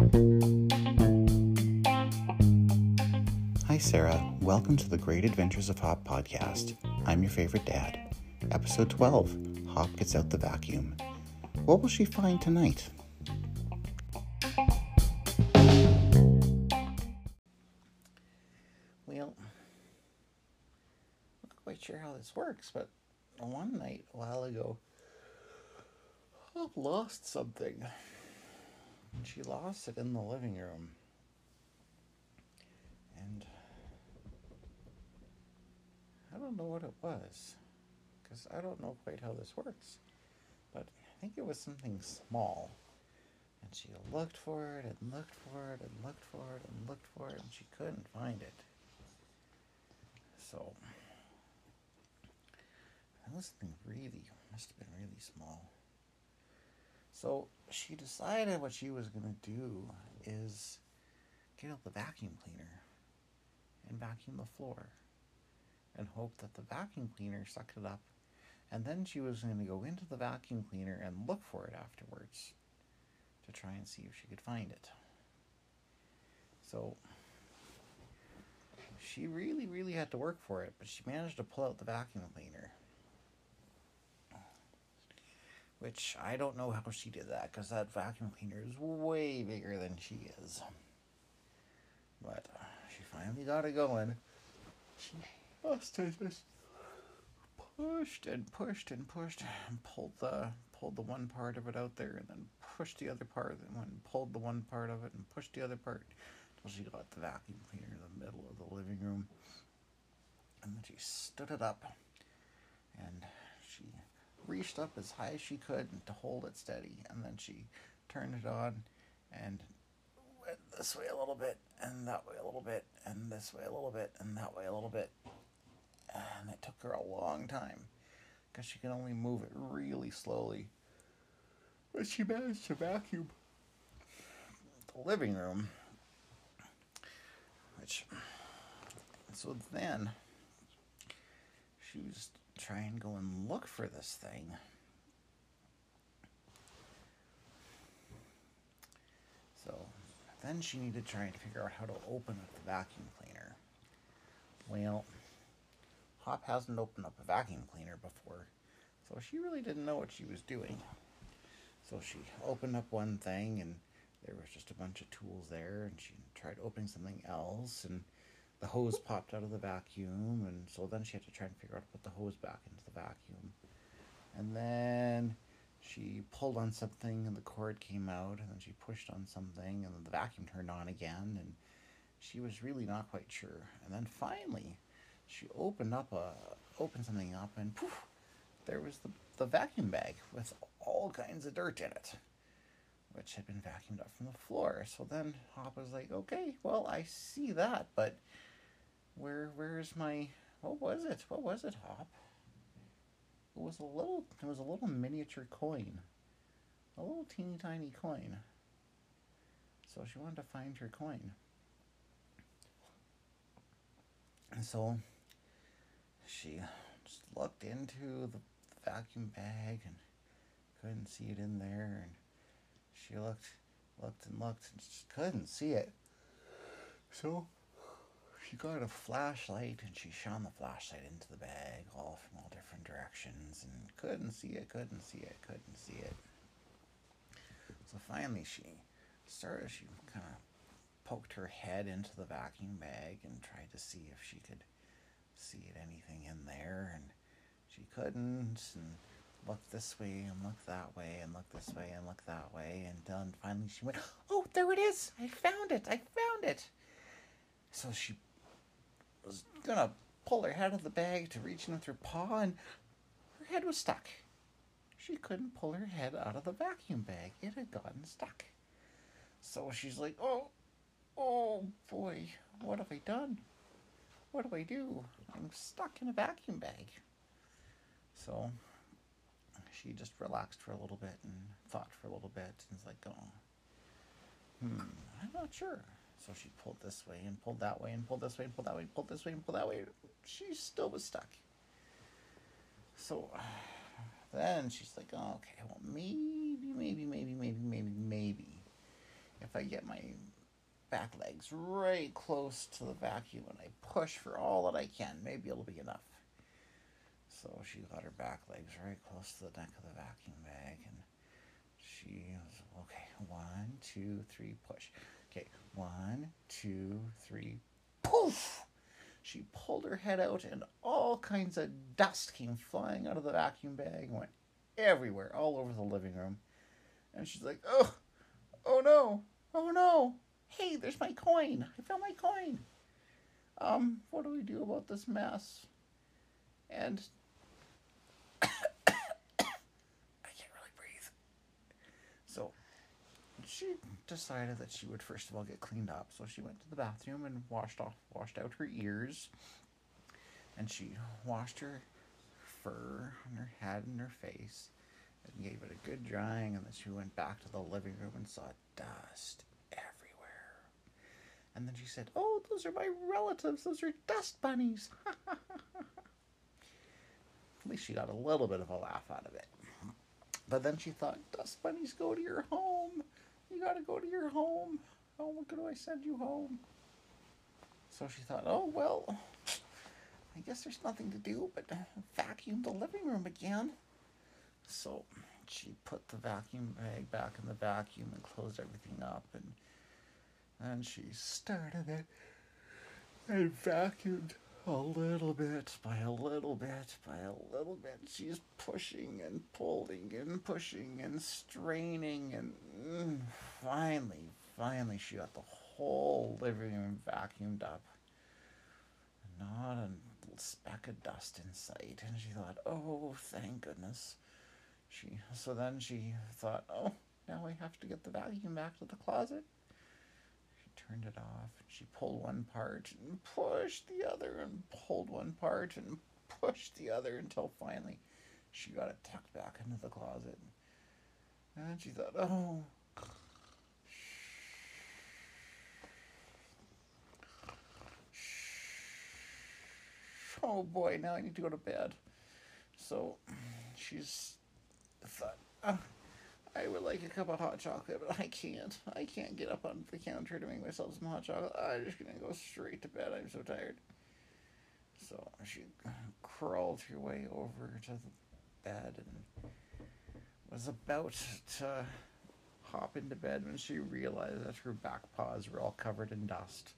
Hi, Sarah. Welcome to the Great Adventures of Hop podcast. I'm your favorite dad. Episode 12 Hop Gets Out the Vacuum. What will she find tonight? Well, I'm not quite sure how this works, but one night a while ago, Hop lost something. And she lost it in the living room. And I don't know what it was, because I don't know quite how this works. But I think it was something small. And she looked for it and looked for it and looked for it and looked for it, and she couldn't find it. So, that was something really, must have been really small. So, she decided what she was going to do is get out the vacuum cleaner and vacuum the floor and hope that the vacuum cleaner sucked it up. And then she was going to go into the vacuum cleaner and look for it afterwards to try and see if she could find it. So she really, really had to work for it, but she managed to pull out the vacuum cleaner. Which I don't know how she did that because that vacuum cleaner is way bigger than she is. But she finally got it going. She must have just pushed and pushed and pushed and pulled the pulled the one part of it out there and then pushed the other part and then pulled the one part of it and pushed the other part until she got the vacuum cleaner in the middle of the living room. And then she stood it up and she reached up as high as she could to hold it steady and then she turned it on and went this way a little bit and that way a little bit and this way a little bit and that way a little bit and it took her a long time because she could only move it really slowly. But she managed to vacuum the living room, which so then she was trying and go and look for this thing. So then she needed to try and figure out how to open up the vacuum cleaner. Well, Hop hasn't opened up a vacuum cleaner before, so she really didn't know what she was doing. So she opened up one thing, and there was just a bunch of tools there, and she tried opening something else, and the hose popped out of the vacuum, and so then she had to try and figure out to put the hose back into the vacuum. And then she pulled on something, and the cord came out, and then she pushed on something, and then the vacuum turned on again, and she was really not quite sure. And then finally, she opened up a opened something up and poof, there was the, the vacuum bag with all kinds of dirt in it which had been vacuumed up from the floor so then hop was like okay well i see that but where where's my what was it? What was it hop? It was a little it was a little miniature coin. A little teeny tiny coin. So she wanted to find her coin. And so she just looked into the vacuum bag and couldn't see it in there. And she looked looked and looked and just couldn't see it. So she got a flashlight and she shone the flashlight into the bag all from all different directions and couldn't see it couldn't see it couldn't see it so finally she started she kind of poked her head into the vacuum bag and tried to see if she could see anything in there, and she couldn't, and looked this way and looked that way and looked this way and looked that way, and then finally she went, "Oh, there it is! I found it! I found it!" So she was gonna pull her head out of the bag to reach in with her paw, and her head was stuck. She couldn't pull her head out of the vacuum bag; it had gotten stuck. So she's like, "Oh, oh boy, what have I done?" what do I do? I'm stuck in a vacuum bag. So she just relaxed for a little bit and thought for a little bit and was like, oh, hmm, I'm not sure. So she pulled this way and pulled that way and pulled this way and pulled that way and pulled this way and pulled that way. She still was stuck. So then she's like, oh, okay, well, maybe, maybe, maybe, maybe, maybe, maybe. If I get my back legs right close to the vacuum and I push for all that I can, maybe it'll be enough. So she got her back legs right close to the neck of the vacuum bag and she was, okay, one, two, three, push. Okay, one, two, three, poof! She pulled her head out and all kinds of dust came flying out of the vacuum bag and went everywhere, all over the living room. And she's like, oh, oh no, oh no, hey, there's my coin. I found my coin. Um, what do we do about this mess? And I can't really breathe. So she decided that she would first of all get cleaned up. So she went to the bathroom and washed off washed out her ears. And she washed her fur on her head and her face and gave it a good drying and then she went back to the living room and saw dust everywhere. and then she said, Oh, those are my relatives. Those are dust bunnies. At least she got a little bit of a laugh out of it. But then she thought, Dust bunnies, go to your home. You got to go to your home. Oh, what do I send you home? So she thought, Oh, well, I guess there's nothing to do but vacuum the living room again. So she put the vacuum bag back in the vacuum and closed everything up and then she started it and vacuumed a little bit by a little bit by a little bit. She's pushing and pulling and pushing and straining, and mm, finally, finally, she got the whole living room vacuumed up. Not a speck of dust in sight, and she thought, "Oh, thank goodness." She so then she thought, "Oh, now I have to get the vacuum back to the closet." She turned it off. She pulled one part and pushed the other and pulled one part and pushed the other until finally she got it tucked back into the closet. And she thought, oh. Oh boy, now I need to go to bed. So she's thought, oh, uh, I would like a cup of hot chocolate, but I can't. I can't get up on the counter to make myself some hot chocolate. I'm just gonna go straight to bed. I'm so tired. So she crawled her way over to the bed and was about to hop into bed when she realized that her back paws were all covered in dust.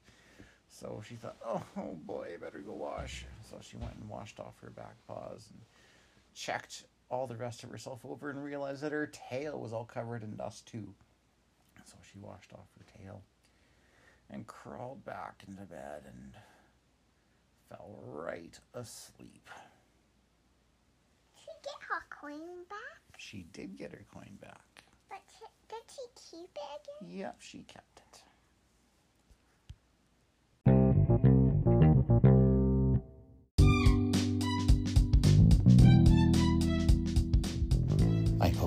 So she thought, oh, oh boy, I better go wash. So she went and washed off her back paws and checked all the rest of herself over and realized that her tail was all covered in dust too. So she washed off her tail and crawled back into bed and fell right asleep. She get her coin back? She did get her coin back. But did she keep it again? Yep, she kept it.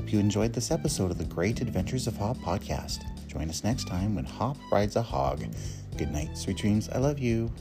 Hope you enjoyed this episode of the Great Adventures of Hop podcast. Join us next time when Hop rides a hog. Good night, sweet dreams. I love you.